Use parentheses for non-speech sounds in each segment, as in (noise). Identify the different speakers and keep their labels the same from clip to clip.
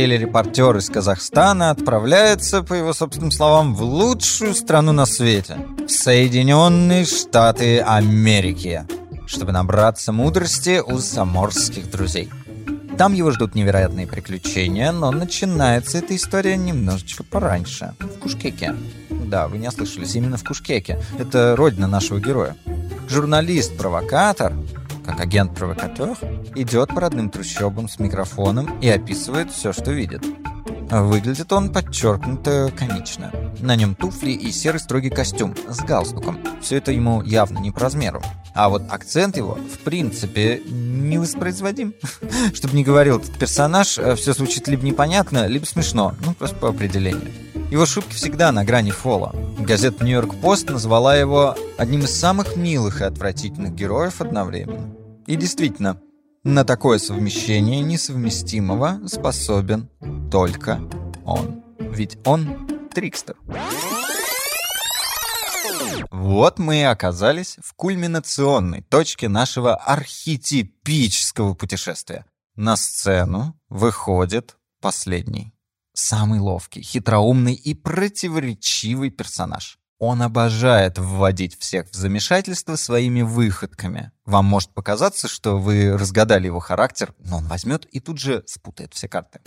Speaker 1: телерепортер из Казахстана отправляется, по его собственным словам, в лучшую страну на свете – Соединенные Штаты Америки, чтобы набраться мудрости у заморских друзей. Там его ждут невероятные приключения, но начинается эта история немножечко пораньше, в Кушкеке. Да, вы не ослышались, именно в Кушкеке. Это родина нашего героя. Журналист-провокатор как агент-провокатор, идет по родным трущобам с микрофоном и описывает все, что видит. Выглядит он подчеркнуто комично. На нем туфли и серый строгий костюм с галстуком. Все это ему явно не по размеру. А вот акцент его, в принципе, не воспроизводим. (laughs) Чтобы не говорил этот персонаж, э, все звучит либо непонятно, либо смешно. Ну, просто по определению. Его шутки всегда на грани фола. Газета «Нью-Йорк Пост» назвала его одним из самых милых и отвратительных героев одновременно. И действительно, на такое совмещение несовместимого способен только он. Ведь он трикстер. Вот мы и оказались в кульминационной точке нашего архетипического путешествия. На сцену выходит последний, самый ловкий, хитроумный и противоречивый персонаж. Он обожает вводить всех в замешательство своими выходками. Вам может показаться, что вы разгадали его характер, но он возьмет и тут же спутает все карты.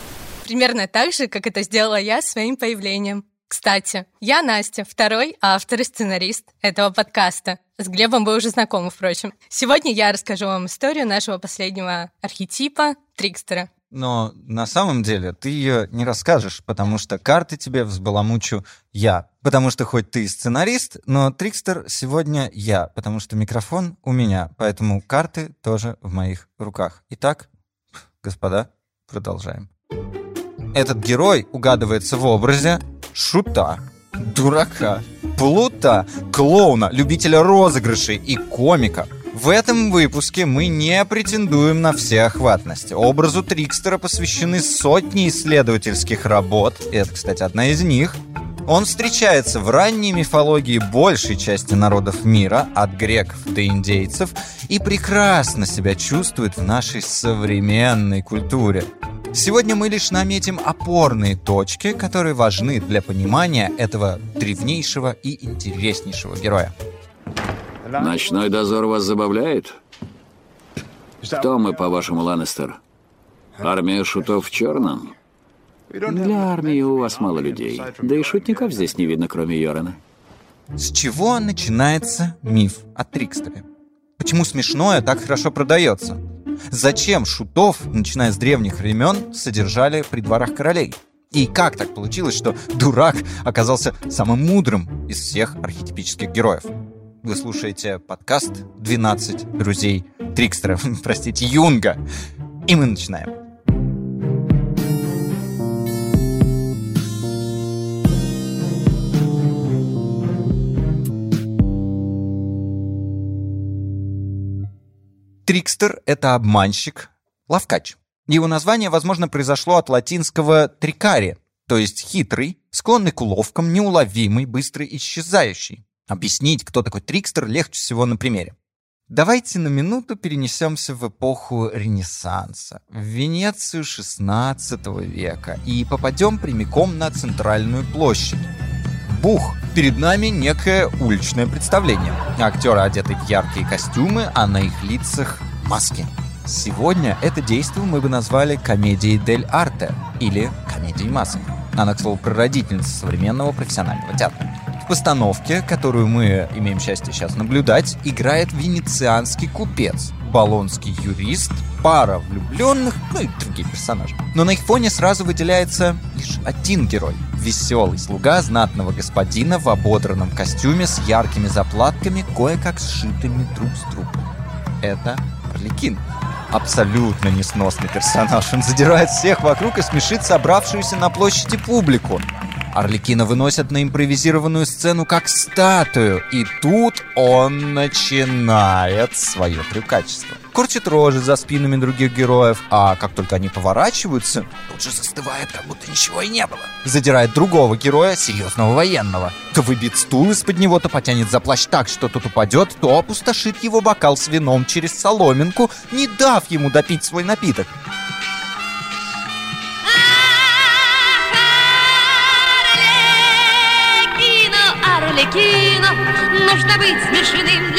Speaker 2: Примерно так же, как это сделала я своим появлением. Кстати, я Настя, второй автор и сценарист этого подкаста. С Глебом вы уже знакомы, впрочем. Сегодня я расскажу вам историю нашего последнего архетипа — Трикстера.
Speaker 1: Но на самом деле ты ее не расскажешь, потому что карты тебе взбаламучу я. Потому что хоть ты сценарист, но Трикстер сегодня я, потому что микрофон у меня, поэтому карты тоже в моих руках. Итак, господа, продолжаем. Этот герой угадывается в образе шута, дурака, плута, клоуна, любителя розыгрышей и комика – в этом выпуске мы не претендуем на всеохватность. Образу Трикстера посвящены сотни исследовательских работ. Это, кстати, одна из них. Он встречается в ранней мифологии большей части народов мира, от греков до индейцев, и прекрасно себя чувствует в нашей современной культуре. Сегодня мы лишь наметим опорные точки, которые важны для понимания этого древнейшего и интереснейшего героя.
Speaker 3: Ночной дозор вас забавляет? Кто мы, по-вашему, Ланнистер? Армия шутов в черном? Для армии у вас мало людей. Да и шутников здесь не видно, кроме Йорена.
Speaker 1: С чего начинается миф о Трикстере? Почему смешное так хорошо продается? Зачем шутов, начиная с древних времен, содержали при дворах королей? И как так получилось, что дурак оказался самым мудрым из всех архетипических героев? Вы слушаете подкаст «12 друзей Трикстера», (laughs) простите, Юнга. И мы начинаем. Трикстер — это обманщик, лавкач. Его название, возможно, произошло от латинского «трикари», то есть хитрый, склонный к уловкам, неуловимый, быстро исчезающий. Объяснить, кто такой трикстер, легче всего на примере. Давайте на минуту перенесемся в эпоху Ренессанса, в Венецию XVI века, и попадем прямиком на центральную площадь. Бух! Перед нами некое уличное представление. Актеры одеты в яркие костюмы, а на их лицах маски. Сегодня это действие мы бы назвали комедией дель арте или комедией масок. Она, к слову, прародительница современного профессионального театра. В постановке, которую мы имеем счастье сейчас наблюдать, играет венецианский купец, болонский юрист, пара влюбленных, ну и другие персонажи. Но на их фоне сразу выделяется лишь один герой. Веселый слуга знатного господина в ободранном костюме с яркими заплатками, кое-как сшитыми друг с другом. Это Орликин. Абсолютно несносный персонаж. Он задирает всех вокруг и смешит собравшуюся на площади публику. Орликина выносят на импровизированную сцену как статую, и тут он начинает свое трюкачество корчит рожи за спинами других героев, а как только они поворачиваются, тут же застывает, как будто ничего и не было. Задирает другого героя, серьезного военного. То выбит стул из-под него, то потянет за плащ так, что тот упадет, то опустошит его бокал с вином через соломинку, не дав ему допить свой напиток.
Speaker 2: Орликино, нужно быть смешным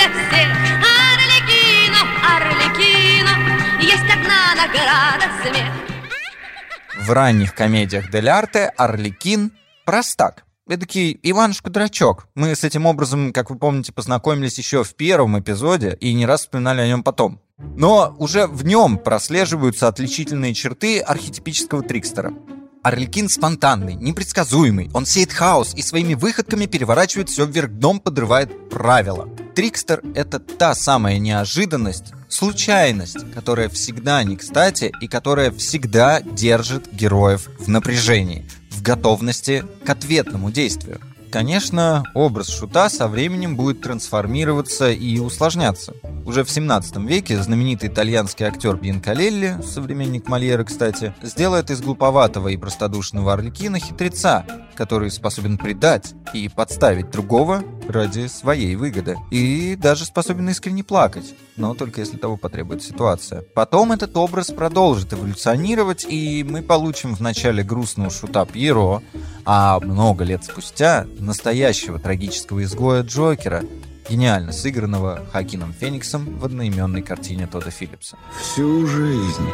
Speaker 1: В ранних комедиях Дель Арте Орликин – простак. Эдакий Иванушка-дурачок. Мы с этим образом, как вы помните, познакомились еще в первом эпизоде и не раз вспоминали о нем потом. Но уже в нем прослеживаются отличительные черты архетипического трикстера. Орликин спонтанный, непредсказуемый. Он сеет хаос и своими выходками переворачивает все вверх дном, подрывает правила. Трикстер — это та самая неожиданность, случайность, которая всегда не кстати и которая всегда держит героев в напряжении готовности к ответному действию. Конечно, образ шута со временем будет трансформироваться и усложняться. Уже в 17 веке знаменитый итальянский актер Бьянкалелли, современник Мольера, кстати, сделает из глуповатого и простодушного Орликина хитреца, который способен предать и подставить другого ради своей выгоды. И даже способен искренне плакать, но только если того потребует ситуация. Потом этот образ продолжит эволюционировать, и мы получим в начале грустного шута Пьеро, а много лет спустя настоящего трагического изгоя Джокера, гениально сыгранного Хакином Фениксом в одноименной картине Тодда Филлипса.
Speaker 4: Всю жизнь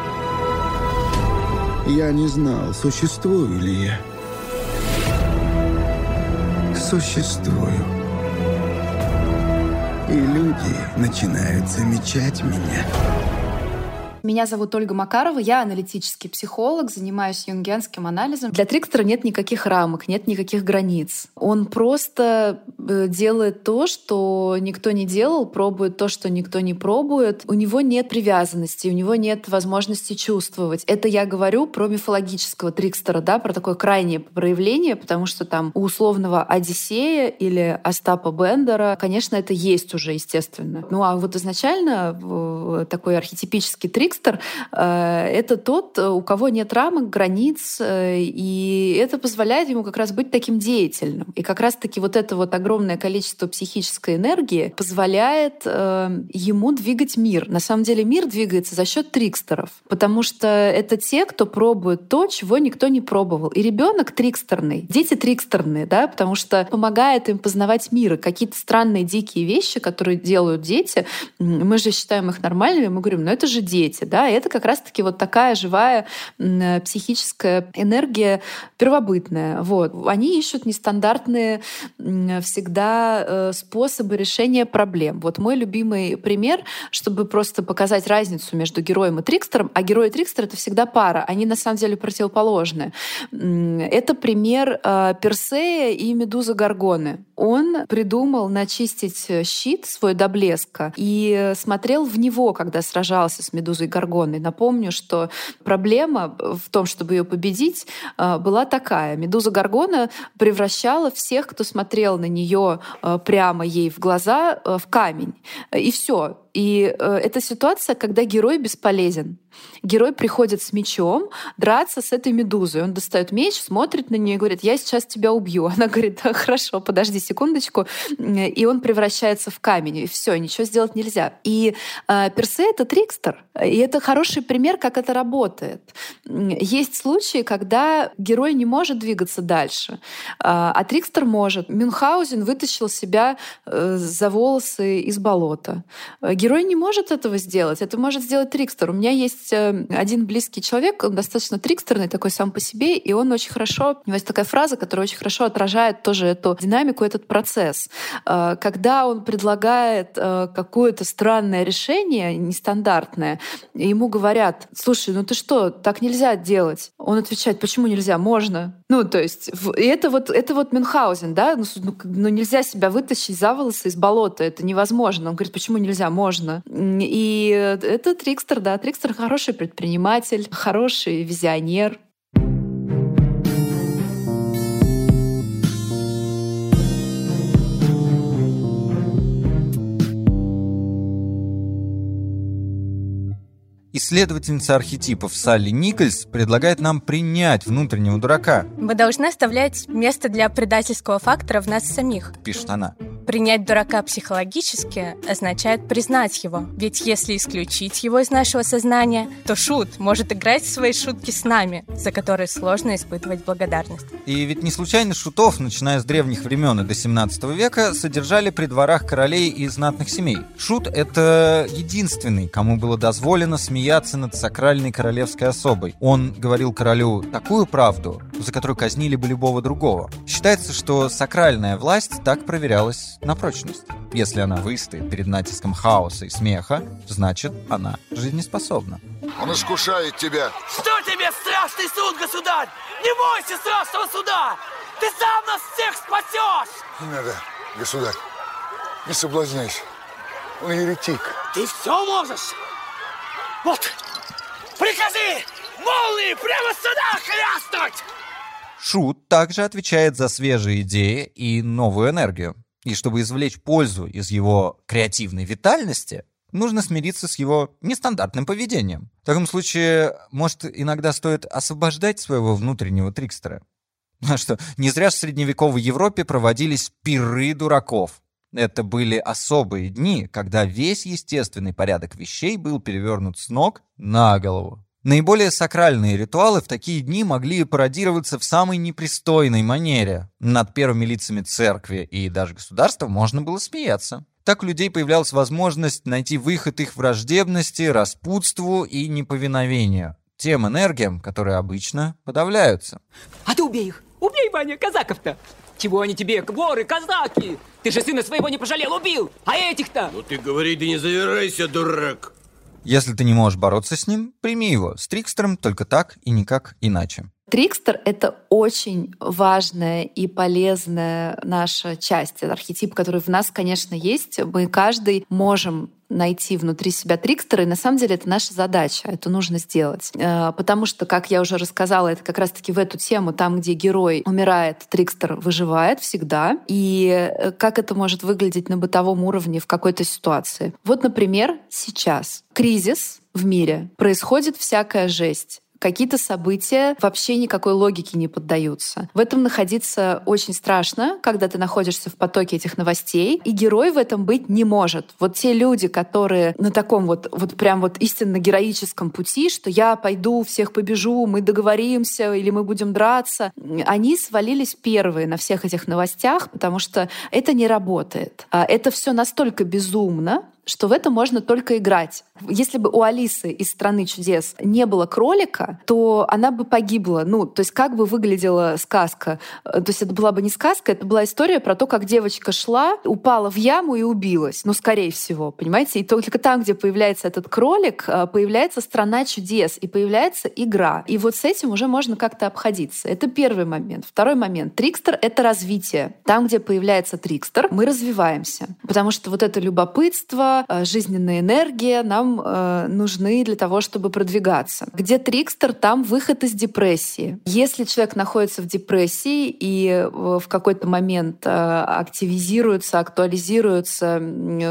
Speaker 4: я не знал, существую ли я. Существую. И люди начинают замечать меня.
Speaker 5: Меня зовут Ольга Макарова, я аналитический психолог, занимаюсь юнгианским анализом. Для Трикстера нет никаких рамок, нет никаких границ. Он просто э, делает то, что никто не делал, пробует то, что никто не пробует. У него нет привязанности, у него нет возможности чувствовать. Это я говорю про мифологического Трикстера, да, про такое крайнее проявление, потому что там у условного Одиссея или Остапа Бендера, конечно, это есть уже, естественно. Ну а вот изначально такой архетипический Трикстер Трикстер э, — это тот, у кого нет рамок, границ, э, и это позволяет ему как раз быть таким деятельным. И как раз-таки вот это вот огромное количество психической энергии позволяет э, ему двигать мир. На самом деле мир двигается за счет трикстеров, потому что это те, кто пробует то, чего никто не пробовал. И ребенок трикстерный, дети трикстерные, да, потому что помогает им познавать мир. Какие-то странные дикие вещи, которые делают дети, мы же считаем их нормальными, мы говорим, ну это же дети свете. Да? И это как раз-таки вот такая живая психическая энергия первобытная. Вот. Они ищут нестандартные всегда э, способы решения проблем. Вот мой любимый пример, чтобы просто показать разницу между героем и трикстером, а герой и трикстер — это всегда пара, они на самом деле противоположны. Это пример э, Персея и Медузы Гаргоны. Он придумал начистить щит свой до блеска и смотрел в него, когда сражался с Медузой Гаргоной. Напомню, что проблема в том, чтобы ее победить, э, была такая. Медуза Гаргона превращала всех, кто смотрел на нее э, прямо ей в глаза, э, в камень. И все. И э, это ситуация, когда герой бесполезен. Герой приходит с мечом драться с этой медузой. Он достает меч, смотрит на нее и говорит, я сейчас тебя убью. Она говорит, да, хорошо, подожди секундочку. И он превращается в камень. И все, ничего сделать нельзя. И э, Персе — это трикстер. И это хороший пример, как это работает. Есть случаи, когда герой не может двигаться дальше, а, а трикстер может. Мюнхгаузен вытащил себя э, за волосы из болота Герой не может этого сделать. Это может сделать Трикстер. У меня есть э, один близкий человек, он достаточно трикстерный такой сам по себе, и он очень хорошо... У него есть такая фраза, которая очень хорошо отражает тоже эту динамику, этот процесс. Э, когда он предлагает э, какое-то странное решение, нестандартное, ему говорят, слушай, ну ты что, так нельзя делать. Он отвечает, почему нельзя? Можно. Ну, то есть, и это вот, это вот Мюнхгаузен, да, ну, ну, ну нельзя себя вытащить за волосы из болота, это невозможно. Он говорит, почему нельзя? Можно можно. И это Трикстер, да. Трикстер хороший предприниматель, хороший визионер.
Speaker 1: Исследовательница архетипов Салли Никольс предлагает нам принять внутреннего дурака.
Speaker 2: Мы должны оставлять место для предательского фактора в нас самих.
Speaker 1: Пишет она.
Speaker 2: Принять дурака психологически означает признать его, ведь если исключить его из нашего сознания, то шут может играть свои шутки с нами, за которые сложно испытывать благодарность.
Speaker 1: И ведь не случайно шутов, начиная с древних времен и до 17 века, содержали при дворах королей и знатных семей. Шут — это единственный, кому было дозволено смеяться над сакральной королевской особой. Он говорил королю такую правду, за которую казнили бы любого другого. Считается, что сакральная власть так проверялась на прочность. Если она выстоит перед натиском хаоса и смеха, значит, она жизнеспособна.
Speaker 6: Он искушает тебя.
Speaker 7: Что тебе страшный суд, государь? Не бойся страшного суда! Ты сам нас всех спасешь!
Speaker 6: Не надо, государь. Не соблазняйся. Он еретик.
Speaker 7: Ты все можешь! Вот, прикажи молнии прямо сюда хряснуть!
Speaker 1: Шут также отвечает за свежие идеи и новую энергию. И чтобы извлечь пользу из его креативной витальности, нужно смириться с его нестандартным поведением. В таком случае, может, иногда стоит освобождать своего внутреннего трикстера. (laughs) А что, не зря в средневековой Европе проводились пиры дураков. Это были особые дни, когда весь естественный порядок вещей был перевернут с ног на голову. Наиболее сакральные ритуалы в такие дни могли пародироваться в самой непристойной манере. Над первыми лицами церкви и даже государства можно было смеяться. Так у людей появлялась возможность найти выход их враждебности, распутству и неповиновению. Тем энергиям, которые обычно подавляются.
Speaker 8: А ты убей их! Убей, Ваня, казаков-то! Чего они тебе, воры, казаки? Ты же сына своего не пожалел, убил! А этих-то?
Speaker 9: Ну ты говори, да не завирайся, дурак!
Speaker 1: Если ты не можешь бороться с ним, прими его. С Трикстером только так и никак иначе.
Speaker 5: Трикстер — это очень важная и полезная наша часть, архетип, который в нас, конечно, есть. Мы каждый можем найти внутри себя трикстера, и на самом деле это наша задача, это нужно сделать. Э, потому что, как я уже рассказала, это как раз-таки в эту тему, там, где герой умирает, трикстер выживает всегда. И э, как это может выглядеть на бытовом уровне в какой-то ситуации. Вот, например, сейчас кризис в мире, происходит всякая жесть какие-то события вообще никакой логике не поддаются. В этом находиться очень страшно, когда ты находишься в потоке этих новостей, и герой в этом быть не может. Вот те люди, которые на таком вот, вот прям вот истинно героическом пути, что я пойду, всех побежу, мы договоримся или мы будем драться, они свалились первые на всех этих новостях, потому что это не работает. А это все настолько безумно, что в это можно только играть. Если бы у Алисы из «Страны чудес» не было кролика, то она бы погибла. Ну, то есть как бы выглядела сказка? То есть это была бы не сказка, это была история про то, как девочка шла, упала в яму и убилась. Ну, скорее всего, понимаете? И только там, где появляется этот кролик, э, появляется «Страна чудес» и появляется игра. И вот с этим уже можно как-то обходиться. Это первый момент. Второй момент. Трикстер — это развитие. Там, где появляется трикстер, мы развиваемся. Потому что вот это любопытство, Э, жизненная энергия нам э, нужны для того, чтобы продвигаться. Где трикстер, там выход из депрессии. Если человек находится в депрессии и э, в какой-то момент активизируются, актуализируются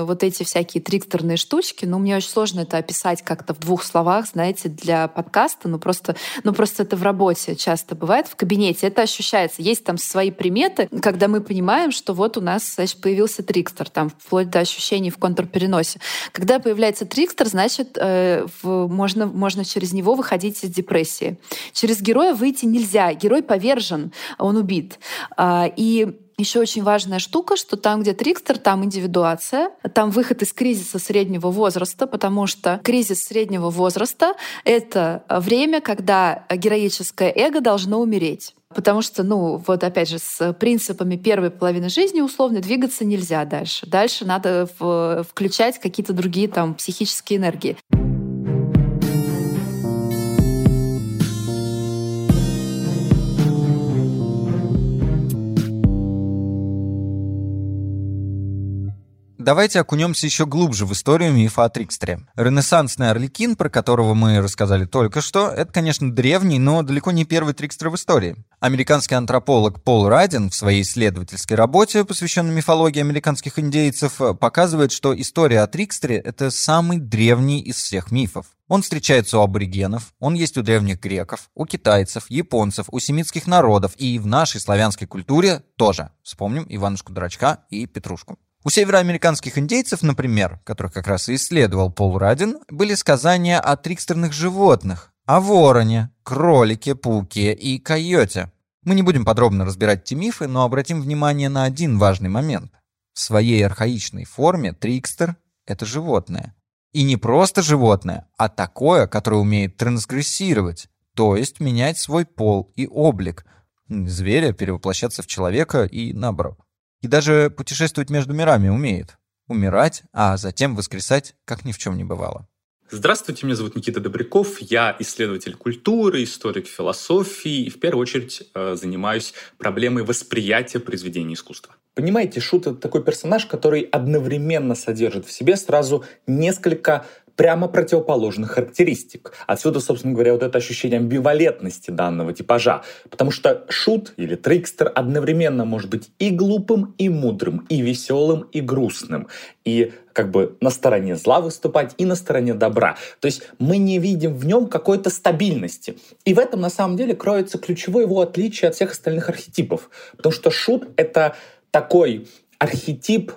Speaker 5: вот эти всякие трикстерные штучки, ну, мне очень сложно это описать как-то в двух словах, знаете, для подкаста, ну, просто, ну, просто это в работе часто бывает, в кабинете это ощущается. Есть там свои приметы, когда мы понимаем, что вот у нас, значит, появился трикстер, там, вплоть до ощущений в контрпереносе переносе. Когда появляется трикстер, значит, э, в, можно, можно через него выходить из депрессии. Через героя выйти нельзя. Герой повержен, он убит. А, и еще очень важная штука, что там, где трикстер, там индивидуация, там выход из кризиса среднего возраста, потому что кризис среднего возраста — это время, когда героическое эго должно умереть. Потому что, ну, вот опять же, с принципами первой половины жизни условно двигаться нельзя дальше. Дальше надо включать какие-то другие там психические энергии.
Speaker 1: Давайте окунемся еще глубже в историю мифа о Трикстере. Ренессансный Орликин, про которого мы рассказали только что, это, конечно, древний, но далеко не первый Трикстер в истории. Американский антрополог Пол Радин в своей исследовательской работе, посвященной мифологии американских индейцев, показывает, что история о Трикстере — это самый древний из всех мифов. Он встречается у аборигенов, он есть у древних греков, у китайцев, японцев, у семитских народов и в нашей славянской культуре тоже. Вспомним Иванушку Дурачка и Петрушку. У североамериканских индейцев, например, которых как раз и исследовал Пол Радин, были сказания о трикстерных животных, о вороне, кролике, пауке и койоте. Мы не будем подробно разбирать эти мифы, но обратим внимание на один важный момент. В своей архаичной форме трикстер — это животное. И не просто животное, а такое, которое умеет трансгрессировать, то есть менять свой пол и облик, зверя перевоплощаться в человека и наоборот. И даже путешествовать между мирами умеет. Умирать, а затем воскресать, как ни в чем не бывало.
Speaker 10: Здравствуйте, меня зовут Никита Добряков, я исследователь культуры, историк философии и в первую очередь э, занимаюсь проблемой восприятия произведений искусства. Понимаете, Шут — это такой персонаж, который одновременно содержит в себе сразу несколько прямо противоположных характеристик. Отсюда, собственно говоря, вот это ощущение амбивалентности данного типажа. Потому что шут или трикстер одновременно может быть и глупым, и мудрым, и веселым, и грустным. И как бы на стороне зла выступать и на стороне добра. То есть мы не видим в нем какой-то стабильности. И в этом на самом деле кроется ключевое его отличие от всех остальных архетипов. Потому что шут — это такой архетип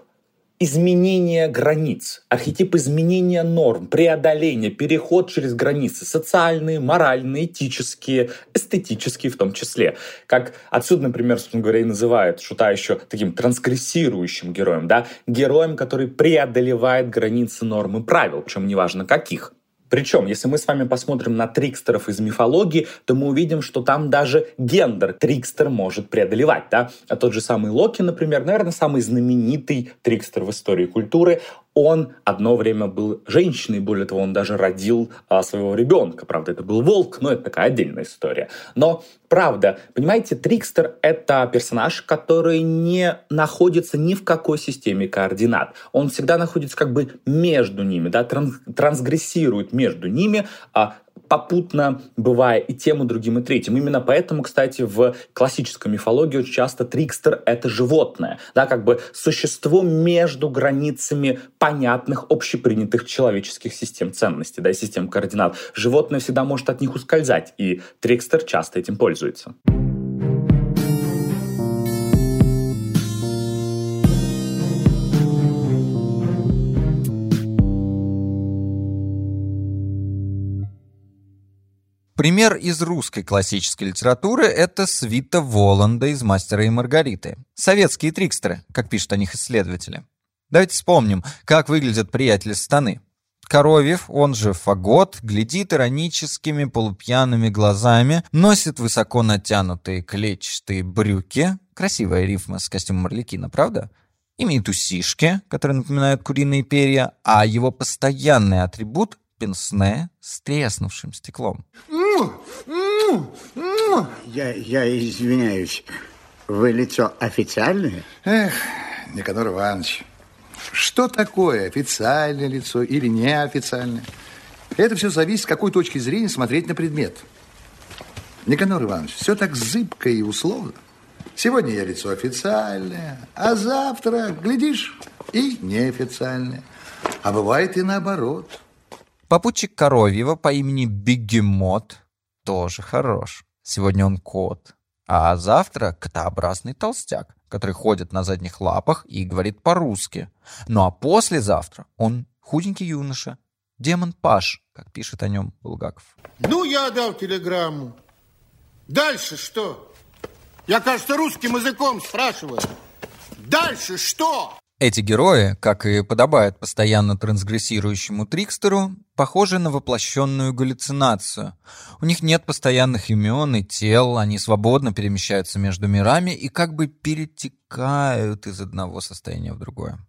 Speaker 10: изменение границ, архетип изменения норм, преодоления, переход через границы, социальные, моральные, этические, эстетические в том числе. Как отсюда, например, собственно говоря, и называют Шута еще таким трансгрессирующим героем, да, героем, который преодолевает границы норм и правил, причем неважно каких. Причем, если мы с вами посмотрим на трикстеров из мифологии, то мы увидим, что там даже гендер трикстер может преодолевать. Да? А тот же самый Локи, например, наверное, самый знаменитый трикстер в истории культуры, он одно время был женщиной, более того, он даже родил а, своего ребенка. Правда, это был волк, но это такая отдельная история. Но правда, понимаете, Трикстер — это персонаж, который не находится ни в какой системе координат. Он всегда находится как бы между ними, да, транс трансгрессирует между ними, а попутно бывая и тем, и другим, и третьим. Именно поэтому, кстати, в классической мифологии очень часто трикстер — это животное, да, как бы существо между границами понятных, общепринятых человеческих систем ценностей, да, систем координат. Животное всегда может от них ускользать, и трикстер часто этим пользуется.
Speaker 1: Пример из русской классической литературы – это свита Воланда из «Мастера и Маргариты». Советские трикстеры, как пишут о них исследователи. Давайте вспомним, как выглядят приятели станы. Коровьев, он же Фагот, глядит ироническими полупьяными глазами, носит высоко натянутые клетчатые брюки. Красивая рифма с костюмом Орликина, правда? Имеет усишки, которые напоминают куриные перья, а его постоянный атрибут — пенсне с треснувшим стеклом.
Speaker 11: Я, я извиняюсь, вы лицо официальное?
Speaker 6: Эх, Никанор Иванович, что такое официальное лицо или неофициальное? Это все зависит, с какой точки зрения смотреть на предмет. Никанор Иванович, все так зыбко и условно. Сегодня я лицо официальное, а завтра, глядишь, и неофициальное. А бывает и наоборот.
Speaker 1: Попутчик Коровьева по имени Бегемот тоже хорош. Сегодня он кот, а завтра котообразный толстяк, который ходит на задних лапах и говорит по-русски. Ну а послезавтра он худенький юноша, демон Паш, как пишет о нем Булгаков.
Speaker 12: Ну, я дал телеграмму. Дальше что? Я, кажется, русским языком спрашиваю. Дальше что?
Speaker 1: Эти герои, как и подобает постоянно трансгрессирующему Трикстеру, похожи на воплощенную галлюцинацию. У них нет постоянных имен и тел, они свободно перемещаются между мирами и как бы перетекают из одного состояния в другое.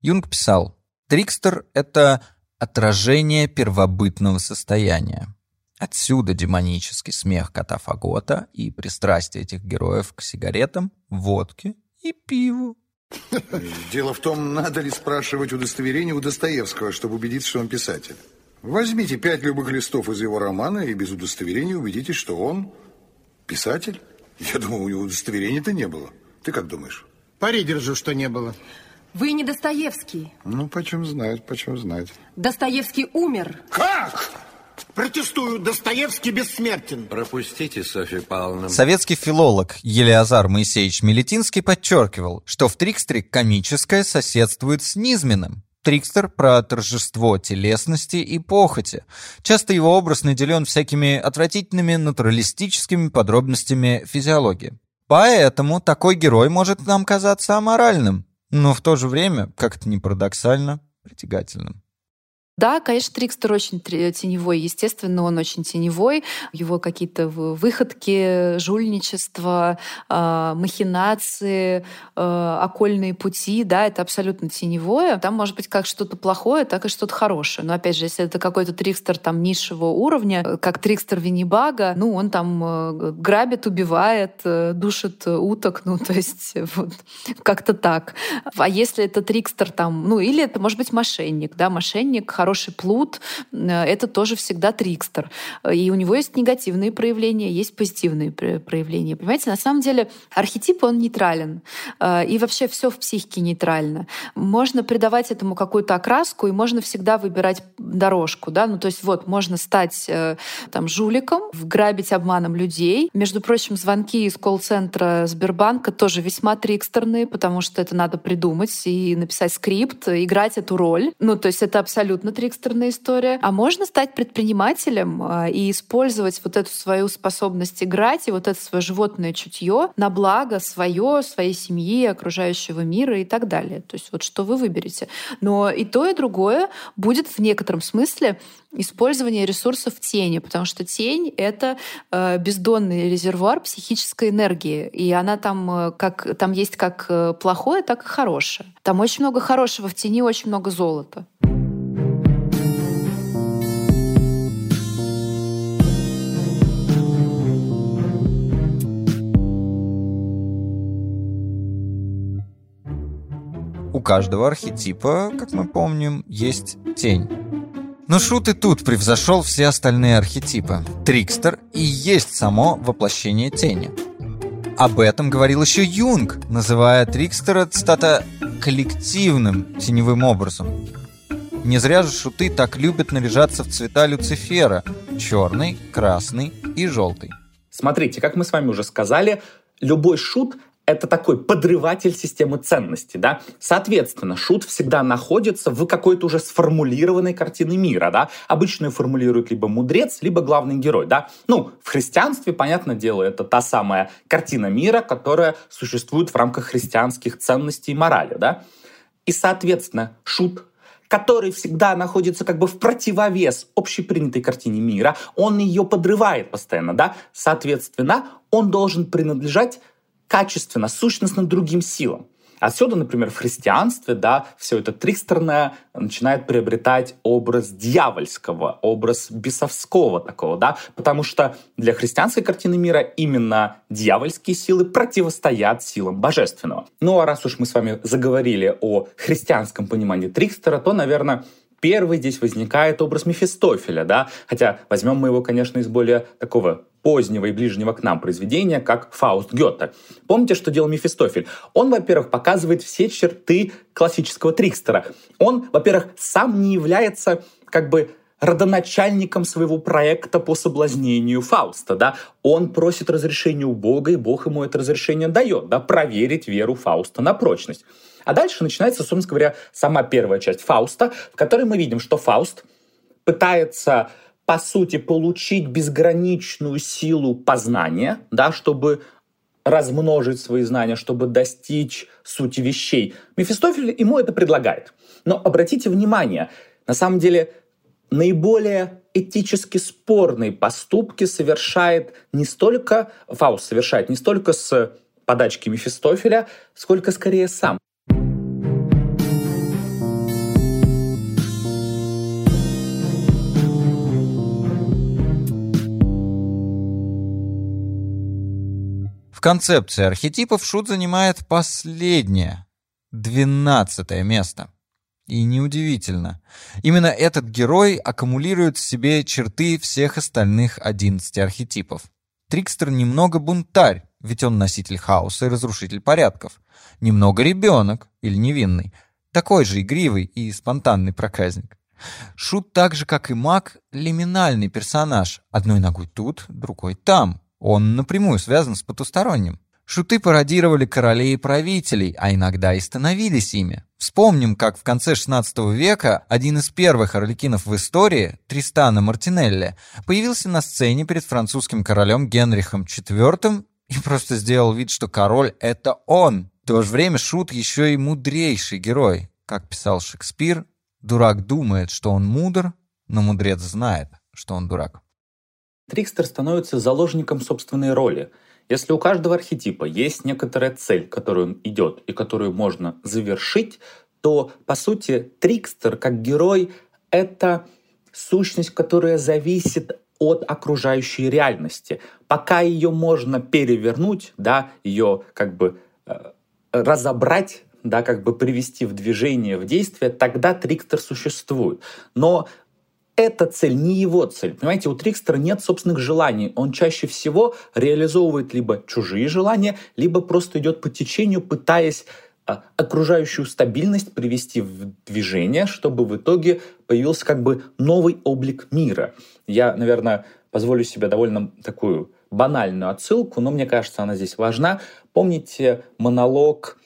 Speaker 1: Юнг писал, Трикстер — это отражение первобытного состояния. Отсюда демонический смех кота Фагота и пристрастие этих героев к сигаретам, водке и пиву.
Speaker 6: Дело в том, надо ли спрашивать удостоверение у Достоевского, чтобы убедиться, что он писатель. Возьмите пять любых листов из его романа и без удостоверения убедитесь, что он писатель. Я думаю, у него удостоверения-то не было. Ты как думаешь?
Speaker 12: Пари держу, что не было.
Speaker 13: Вы не Достоевский.
Speaker 6: Ну, почем знать, почем знать.
Speaker 13: Достоевский умер.
Speaker 12: Как? Протестую, Достоевский бессмертен.
Speaker 9: Пропустите, Софья Павловна.
Speaker 1: Советский филолог Елеазар Моисеевич Мелетинский подчеркивал, что в Трикстере комическое соседствует с низменным. Трикстер про торжество телесности и похоти. Часто его образ наделен всякими отвратительными натуралистическими подробностями физиологии. Поэтому такой герой может нам казаться аморальным, но в то же время, как-то не парадоксально, притягательным.
Speaker 5: Да, конечно, Трикстер очень теневой. Естественно, он очень теневой. Его какие-то выходки, жульничество, а, махинации, а, окольные пути, да, это абсолютно теневое. Там может быть как что-то плохое, так и что-то хорошее. Но опять же, если это какой-то Трикстер там низшего уровня, как Трикстер Виннибага, ну, он там э, грабит, убивает, э, душит уток, ну, то есть вот, как-то так. А если это Трикстер там, ну, или это может быть мошенник, да, мошенник, хороший хороший плут — это тоже всегда трикстер. И у него есть негативные проявления, есть позитивные проявления. Понимаете, на самом деле архетип, он нейтрален. Э, и вообще все в психике нейтрально. Можно придавать этому какую-то окраску, и можно всегда выбирать дорожку. Да? Ну, то есть вот, можно стать э, там, жуликом, грабить обманом людей. Между прочим, звонки из колл-центра Сбербанка тоже весьма трикстерные, потому что это надо придумать и написать скрипт, играть эту роль. Ну, то есть это абсолютно трикстерная история. А можно стать предпринимателем а, и использовать вот эту свою способность играть и вот это свое животное чутье на благо свое, своей семьи, окружающего мира и так далее. То есть вот что вы выберете. Но и то, и другое будет в некотором смысле использование ресурсов тени, потому что тень — это э, бездонный резервуар психической энергии, и она там, э, как, там есть как э, плохое, так и хорошее. Там очень много хорошего в тени, очень много золота.
Speaker 1: У каждого архетипа, как мы помним, есть тень. Но Шут и тут превзошел все остальные архетипы. Трикстер и есть само воплощение тени. Об этом говорил еще Юнг, называя Трикстера, цитата, «коллективным теневым образом». Не зря же шуты так любят наряжаться в цвета Люцифера – черный, красный и желтый.
Speaker 10: Смотрите, как мы с вами уже сказали, любой шут — это такой подрыватель системы ценностей, да. Соответственно, шут всегда находится в какой-то уже сформулированной картине мира, да. Обычно ее формулирует либо мудрец, либо главный герой, да. Ну, в христианстве, понятное дело, это та самая картина мира, которая существует в рамках христианских ценностей и морали, да. И, соответственно, шут который всегда находится как бы в противовес общепринятой картине мира, он ее подрывает постоянно, да, соответственно, он должен принадлежать качественно, сущностно другим силам. Отсюда, например, в христианстве, да, все это трикстерное начинает приобретать образ дьявольского, образ бесовского такого, да, потому что для христианской картины мира именно дьявольские силы противостоят силам божественного. Ну а раз уж мы с вами заговорили о христианском понимании трикстера, то, наверное, первый здесь возникает образ Мефистофеля, да, хотя возьмем мы его, конечно, из более такого позднего и ближнего к нам произведения, как Фауст Гёте. Помните, что делал Мефистофель? Он, во-первых, показывает все черты классического трикстера. Он, во-первых, сам не является как бы родоначальником своего проекта по соблазнению Фауста, да, он просит разрешения у Бога, и Бог ему это разрешение дает, да, проверить веру Фауста на прочность. А дальше начинается, собственно говоря, сама первая часть Фауста, в которой мы видим, что Фауст пытается по сути, получить безграничную силу познания, да, чтобы размножить свои знания, чтобы достичь сути вещей. Мефистофель ему это предлагает. Но обратите внимание, на самом деле наиболее этически спорные поступки совершает не столько, Фауст совершает не столько с подачки Мефистофеля, сколько скорее сам.
Speaker 1: В концепции архетипов Шут занимает последнее. 12 место. И неудивительно. Именно этот герой аккумулирует в себе черты всех остальных 11 архетипов. Трикстер немного бунтарь, ведь он носитель хаоса и разрушитель порядков. Немного ребенок или невинный, такой же игривый и спонтанный проказник. Шут так же, как и маг, лиминальный персонаж. Одной ногой тут, другой там. Он напрямую связан с потусторонним. Шуты пародировали королей и правителей, а иногда и становились ими. Вспомним, как в конце XVI века один из первых орликинов в истории, Тристана Мартинелли, появился на сцене перед французским королем Генрихом IV и просто сделал вид, что король — это он. В то же время Шут еще и мудрейший герой. Как писал Шекспир, дурак думает, что он мудр, но мудрец знает, что он дурак.
Speaker 10: Трикстер становится заложником собственной роли — если у каждого архетипа есть некоторая цель, которую он идет и которую можно завершить, то, по сути, Трикстер как герой — это сущность, которая зависит от окружающей реальности. Пока ее можно перевернуть, да, ее как бы э, разобрать, да, как бы привести в движение, в действие, тогда Трикстер существует. Но эта цель не его цель. Понимаете, у Трикстера нет собственных желаний. Он чаще всего реализовывает либо чужие желания, либо просто идет по течению, пытаясь а, окружающую стабильность привести в движение, чтобы в итоге появился как бы новый облик мира. Я, наверное, позволю себе довольно такую банальную отсылку, но мне кажется, она здесь важна. Помните монолог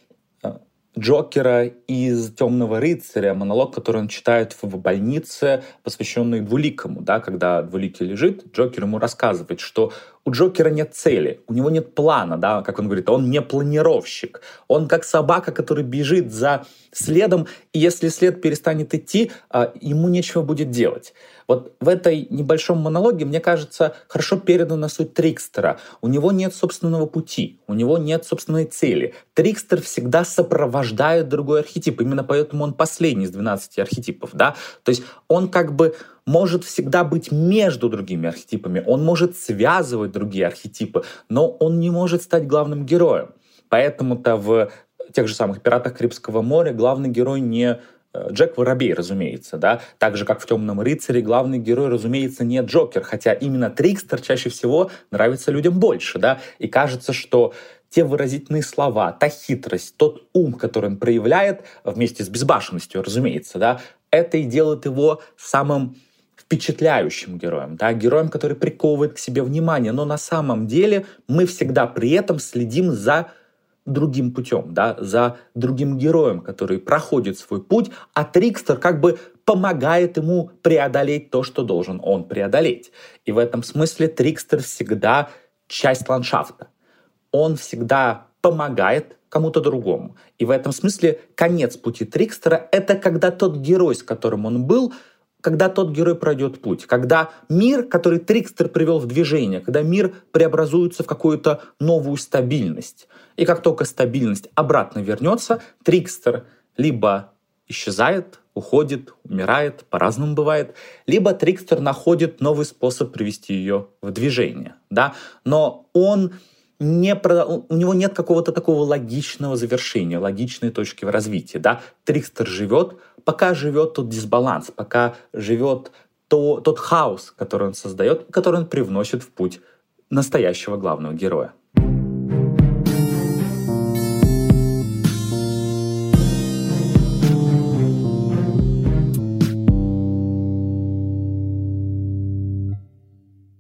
Speaker 10: Джокера из «Темного рыцаря», монолог, который он читает в больнице, посвященный Двуликому, да, когда Двуликий лежит, Джокер ему рассказывает, что у Джокера нет цели, у него нет плана, да, как он говорит, он не планировщик. Он как собака, который бежит за следом, и если след перестанет идти, а, ему нечего будет делать. Вот в этой небольшом монологе, мне кажется, хорошо передана суть Трикстера. У него нет собственного пути, у него нет собственной цели. Трикстер всегда сопровождает другой архетип, именно поэтому он последний из 12 архетипов, да. То есть он как бы может всегда быть между другими архетипами, он может связывать другие архетипы, но он не может стать главным героем. Поэтому-то в тех же самых «Пиратах Карибского моря» главный герой не э, Джек Воробей, разумеется, да, так же, как в «Темном рыцаре» главный герой, разумеется, не Джокер, хотя именно Трикстер чаще всего нравится людям больше, да, и кажется, что те выразительные слова, та хитрость, тот ум, который он проявляет, вместе с безбашенностью, разумеется, да, это и делает его самым впечатляющим героем, да, героем, который приковывает к себе внимание, но на самом деле мы всегда при этом следим за другим путем, да, за другим героем, который проходит свой путь, а Трикстер как бы помогает ему преодолеть то, что должен он преодолеть. И в этом смысле Трикстер всегда часть ландшафта. Он всегда помогает кому-то другому. И в этом смысле конец пути Трикстера — это когда тот герой, с которым он был, когда тот герой пройдет путь, когда мир, который Трикстер привел в движение, когда мир преобразуется в какую-то новую стабильность. И как только стабильность обратно вернется, Трикстер либо исчезает, уходит, умирает, по-разному бывает, либо Трикстер находит новый способ привести ее в движение. Да? Но он не про... у него нет какого-то такого логичного завершения, логичной точки в развитии. Да? Трикстер живет, пока живет тот дисбаланс, пока живет то, тот хаос, который он создает, который он привносит в путь настоящего главного героя.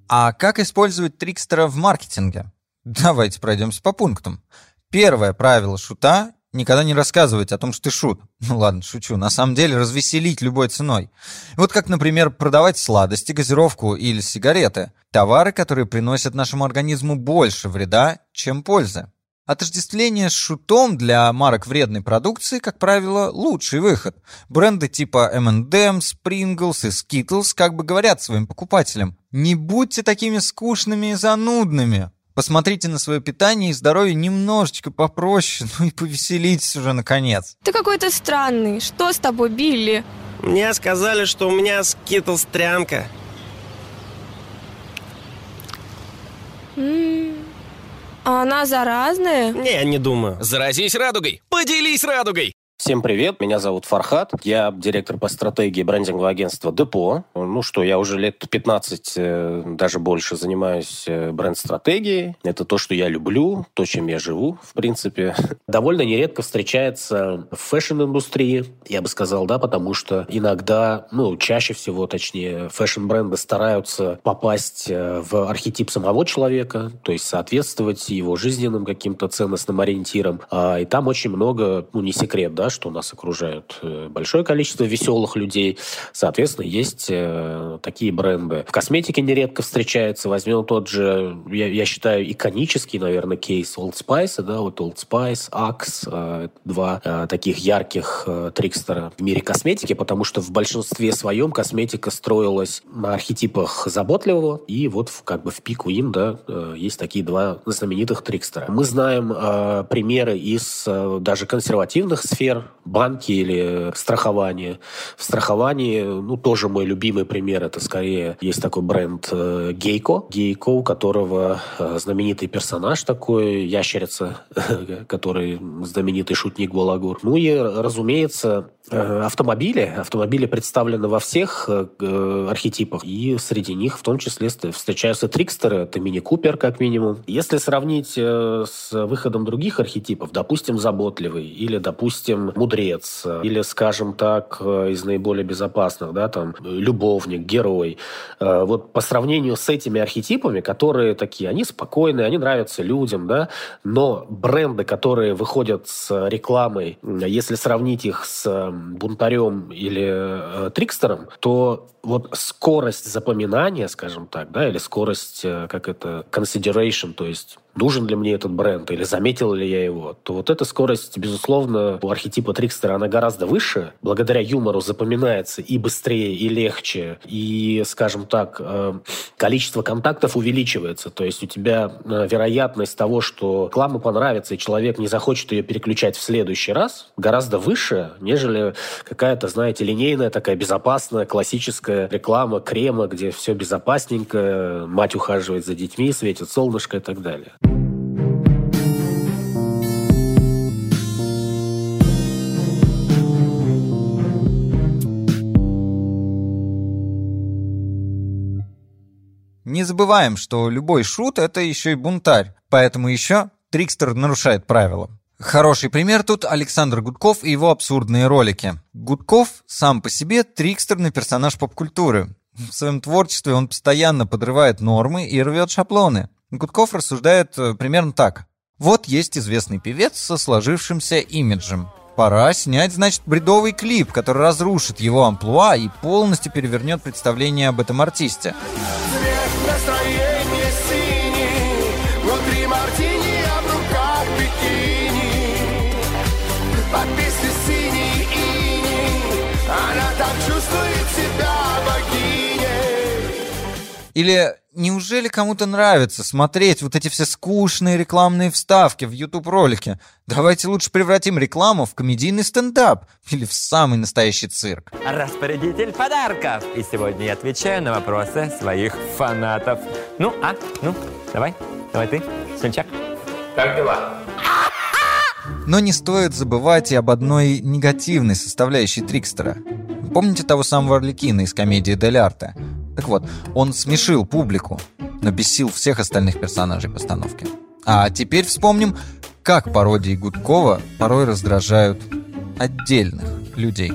Speaker 1: А как использовать трикстера в маркетинге? Давайте пройдемся по пунктам. Первое правило шута — никогда не рассказывать о том, что ты шут. Ну ладно, шучу. На самом деле развеселить любой ценой. Вот как, например, продавать сладости, газировку или сигареты. Товары, которые приносят нашему организму больше вреда, чем пользы. Отождествление с шутом для марок вредной продукции, как правило, лучший выход. Бренды типа M&M's, Pringles и Skittles как бы говорят своим покупателям «Не будьте такими скучными и занудными». Посмотрите на свое питание и здоровье немножечко попроще, (laughs) ну и повеселитесь уже наконец.
Speaker 14: Ты какой-то странный. Что с тобой, Билли?
Speaker 15: Мне сказали, что у меня Skittles трянка.
Speaker 14: А она заразная?
Speaker 15: Не, не думаю.
Speaker 16: Заразись радугой! Поделись радугой!
Speaker 17: Всем привет, меня зовут Фархат, я директор по стратегии брендингового агентства Depot. Ну что, я уже лет 15, э, даже больше занимаюсь э, бренд-стратегией. Это то, что я люблю, то, чем я живу, в принципе. (laughs) Довольно нередко встречается в fashion-индустрии, я бы сказал, да, потому что иногда, ну, чаще всего, точнее, fashion-бренды стараются попасть э, в архетип самого человека, то есть соответствовать его жизненным каким-то ценностным ориентирам. А, и там очень много, ну, не секрет, да, что нас окружают э, большое количество веселых людей. Соответственно, есть э, такие бренды. В косметике нередко встречается. Возьмем тот же, я, я считаю, иконический, наверное, кейс Old Spice. Да, вот Old Spice, Axe. Э, два э, таких ярких э, трикстера в мире косметики, потому что в большинстве своем косметика строилась на архетипах заботливого. И вот в, как бы в пику им да, э, есть такие два знаменитых трикстера. Мы знаем э, примеры из э, даже консервативных сфер, банки или страхование. В страховании, ну, тоже мой любимый пример, это скорее есть такой бренд э, Гейко. Гейко, у которого э, знаменитый персонаж такой, ящерица, (laughs) который знаменитый шутник Балагур. Ну и, разумеется, э, автомобили. Автомобили представлены во всех э, архетипах, и среди них в том числе встречаются трикстеры, это мини-купер как минимум. Если сравнить э, с выходом других архетипов, допустим, заботливый или, допустим, мудрец, или, скажем так, э, из наиболее безопасных, да, там, любовник, герой. Э, вот по сравнению с этими архетипами, которые такие, они спокойные, они нравятся людям, да, но бренды, которые выходят с рекламой, если сравнить их с бунтарем или э, трикстером, то вот скорость запоминания, скажем так, да, или скорость, э, как это, consideration, то есть нужен ли мне этот бренд или заметил ли я его, то вот эта скорость, безусловно, у архетипа Трикстера, она гораздо выше. Благодаря юмору запоминается и быстрее, и легче, и, скажем так, э, количество контактов увеличивается. То есть у тебя э, вероятность того, что реклама понравится, и человек не захочет ее переключать в следующий раз, гораздо выше, нежели какая-то, знаете, линейная такая безопасная классическая реклама крема, где все безопасненько, мать ухаживает за детьми, светит солнышко и так далее.
Speaker 1: Забываем, что любой шут — это еще и бунтарь, поэтому еще Трикстер нарушает правила. Хороший пример тут Александр Гудков и его абсурдные ролики. Гудков сам по себе трикстерный персонаж поп-культуры. В своем творчестве он постоянно подрывает нормы и рвет шаблоны. Гудков рассуждает э, примерно так. Вот есть известный певец со сложившимся имиджем. Пора снять, значит, бредовый клип, который разрушит его амплуа и полностью перевернет представление об этом артисте.
Speaker 7: Синий, а бикини.
Speaker 1: Или неужели кому-то нравится смотреть вот эти все скучные рекламные вставки в YouTube-ролике? Давайте лучше превратим рекламу в комедийный стендап или в самый настоящий цирк.
Speaker 18: Распорядитель подарков. И сегодня я отвечаю на вопросы своих фанатов. Ну, а? Ну, давай. Давай ты, Сельчак. Как дела?
Speaker 1: Но не стоит забывать и об одной негативной составляющей Трикстера. Помните того самого Орликина из комедии Дель Арте? Так вот, он смешил публику, но бесил всех остальных персонажей постановки. А теперь вспомним, как пародии Гудкова порой раздражают отдельных людей.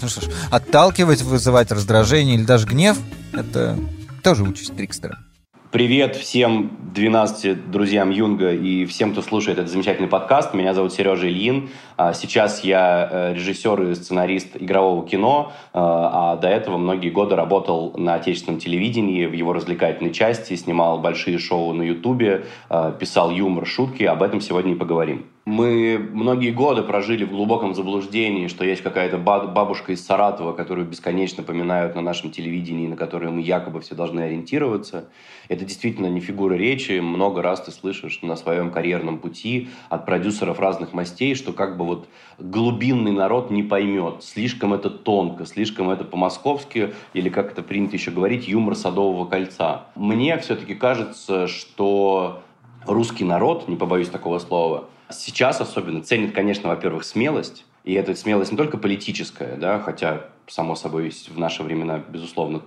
Speaker 1: Ну что ж, отталкивать, вызывать раздражение или даже гнев – это тоже участь Трикстера.
Speaker 19: Привет всем 12 друзьям Юнга и всем, кто слушает этот замечательный подкаст. Меня зовут Сережа Ильин. А, Сейчас я э, режиссер и сценарист игрового кино, э, а до этого многие годы работал на отечественном телевидении, в его развлекательной части, снимал большие шоу на Ютубе, э, писал юмор, шутки. Об этом сегодня и поговорим. Мы многие годы прожили в глубоком заблуждении, что есть какая-то бабушка из Саратова, которую бесконечно поминают на нашем телевидении, на которую мы якобы все должны ориентироваться. Это действительно не фигура речи. Много раз ты слышишь на своем карьерном пути от продюсеров разных мастей, что как бы вот глубинный народ не поймет. Слишком это тонко, слишком это по-московски, или как это принято еще говорить, юмор Садового кольца. Мне все-таки кажется, что русский народ, не побоюсь такого слова, сейчас особенно ценит, конечно, во-первых, смелость, и эта смелость не только политическая, да, хотя, само собой, в наши времена, безусловно,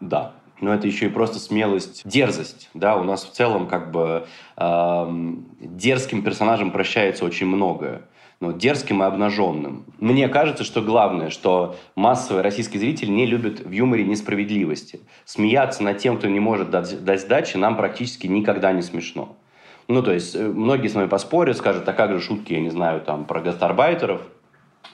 Speaker 19: да, но это еще и просто смелость, дерзость, да, у нас в целом как бы э, дерзким персонажам прощается очень многое ну, дерзким и обнаженным. Мне кажется, что главное, что массовый российский зритель не любит в юморе несправедливости. Смеяться над тем, кто не может дать, дать сдачи, нам практически никогда не смешно. Ну, то есть, э, многие с вами поспорят, скажут, а как же шутки, я не знаю, там, про гастарбайтеров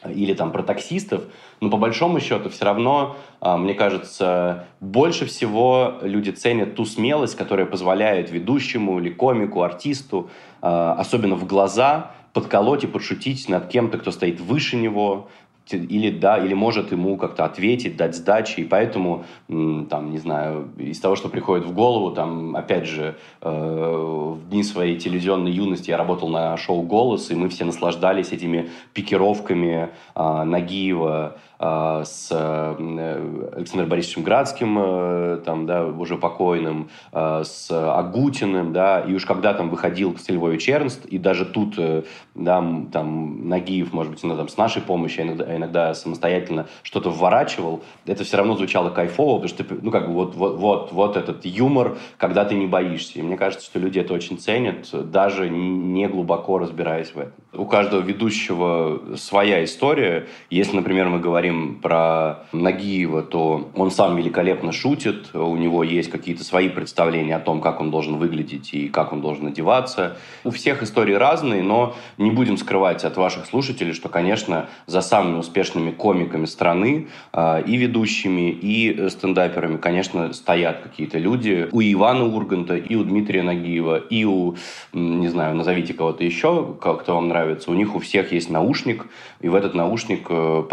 Speaker 19: или там про таксистов, но по большому счету все равно, а, мне кажется, больше всего люди ценят ту смелость, которая позволяет ведущему или комику, артисту, а, особенно в глаза, подколоть и подшутить над кем-то, кто стоит выше него, или да, или может ему как-то ответить, дать сдачи, и поэтому, там, не знаю, из того, что приходит в голову, там, опять же, э, в дни своей телевизионной юности я работал на шоу «Голос», и мы все наслаждались этими пикировками э, Нагиева, с э, Александром Борисовичем Градским, э, там, да, уже покойным, а, с Агутиным, да, и уж когда там выходил Львович Эрнст, и даже тут, э, да, там, Нагиев, может быть, иногда, с нашей помощью, иногда, иногда самостоятельно что-то вворачивал, это все равно звучало кайфово, потому что, ну, как бы, вот, вот, вот, вот этот юмор, когда ты не боишься. И мне кажется, что люди это очень ценят, даже не глубоко разбираясь в этом. У каждого ведущего своя история. Если, например, мы говорим говорим про Нагиева, то он сам великолепно шутит, у него есть какие-то свои представления о том, как он должен выглядеть и как он должен одеваться. У всех истории разные, но не будем скрывать от ваших слушателей, что, конечно, за самыми успешными комиками страны э, и ведущими, и стендаперами, конечно, стоят какие-то люди. У Ивана Урганта, и у Дмитрия Нагиева, и у, не знаю, назовите кого-то еще, кто вам нравится. У них у всех есть наушник, и в этот наушник э,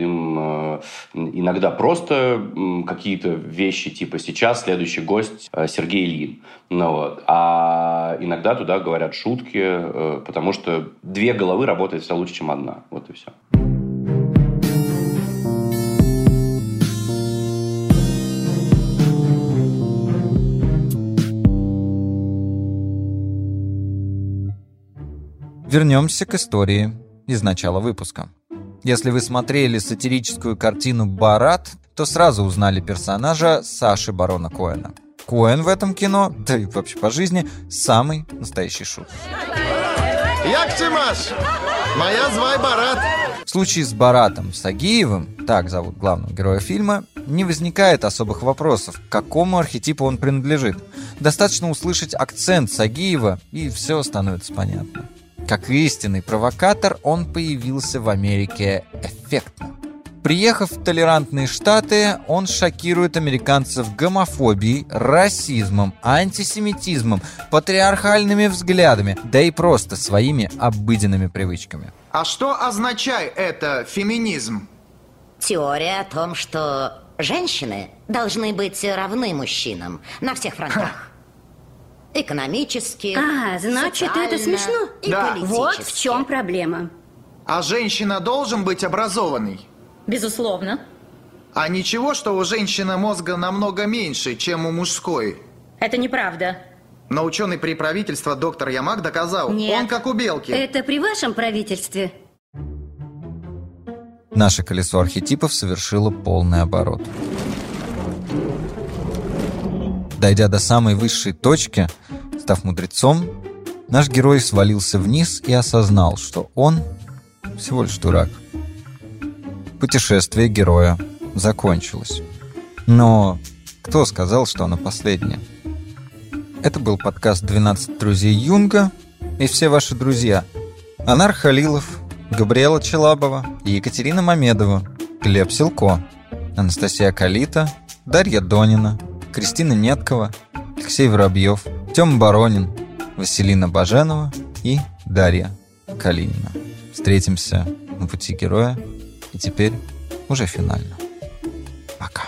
Speaker 19: им э, иногда просто какие-то вещи, типа сейчас следующий гость э, Сергей Ильин. Ну, вот. А иногда туда говорят шутки, э, потому что две головы работают все лучше, чем одна. Вот и все.
Speaker 1: Вернемся к истории из начала выпуска. Если вы смотрели сатирическую картину «Барат», то сразу узнали персонажа Саши Барона Коэна. Коэн в этом кино, да и вообще по жизни, самый настоящий шут.
Speaker 12: Як Тимаш? Моя звай Барат.
Speaker 1: В случае с Баратом Сагиевым, так зовут главного героя фильма, не возникает особых вопросов, к какому архетипу он принадлежит. Достаточно услышать акцент Сагиева, и все становится понятно. Как истинный провокатор, он появился в Америке эффектно. Приехав в толерантные штаты, он шокирует американцев гомофобией, расизмом, антисемитизмом, патриархальными взглядами, да и просто своими обыденными привычками.
Speaker 20: А что означает это феминизм?
Speaker 21: Теория о том, что женщины должны быть равны мужчинам на всех фронтах экономически.
Speaker 22: А, значит, это смешно.
Speaker 21: И да.
Speaker 22: Вот в чем проблема.
Speaker 20: А женщина должен быть образованной?
Speaker 22: Безусловно.
Speaker 20: А ничего, что у женщины мозга намного меньше, чем у мужской?
Speaker 22: Это неправда.
Speaker 20: Но ученый при правительстве доктор Ямак доказал,
Speaker 22: Нет.
Speaker 20: он как у белки.
Speaker 22: Это при вашем правительстве.
Speaker 1: Наше колесо архетипов совершило полный оборот. Дойдя до самой высшей точки, став мудрецом, наш герой свалился вниз и осознал, что он всего лишь дурак. Путешествие героя закончилось. Но кто сказал, что оно последнее? Это был подкаст «12 друзей Юнга» и все ваши друзья. Анар Халилов, Габриэла Челабова Екатерина Мамедова, Глеб Силко, Анастасия Калита, Дарья Донина – Кристина Неткова, Алексей Воробьев, Тёма Боронин, Василина Баженова и Дарья Калинина. Встретимся на пути героя и теперь уже финально. Пока.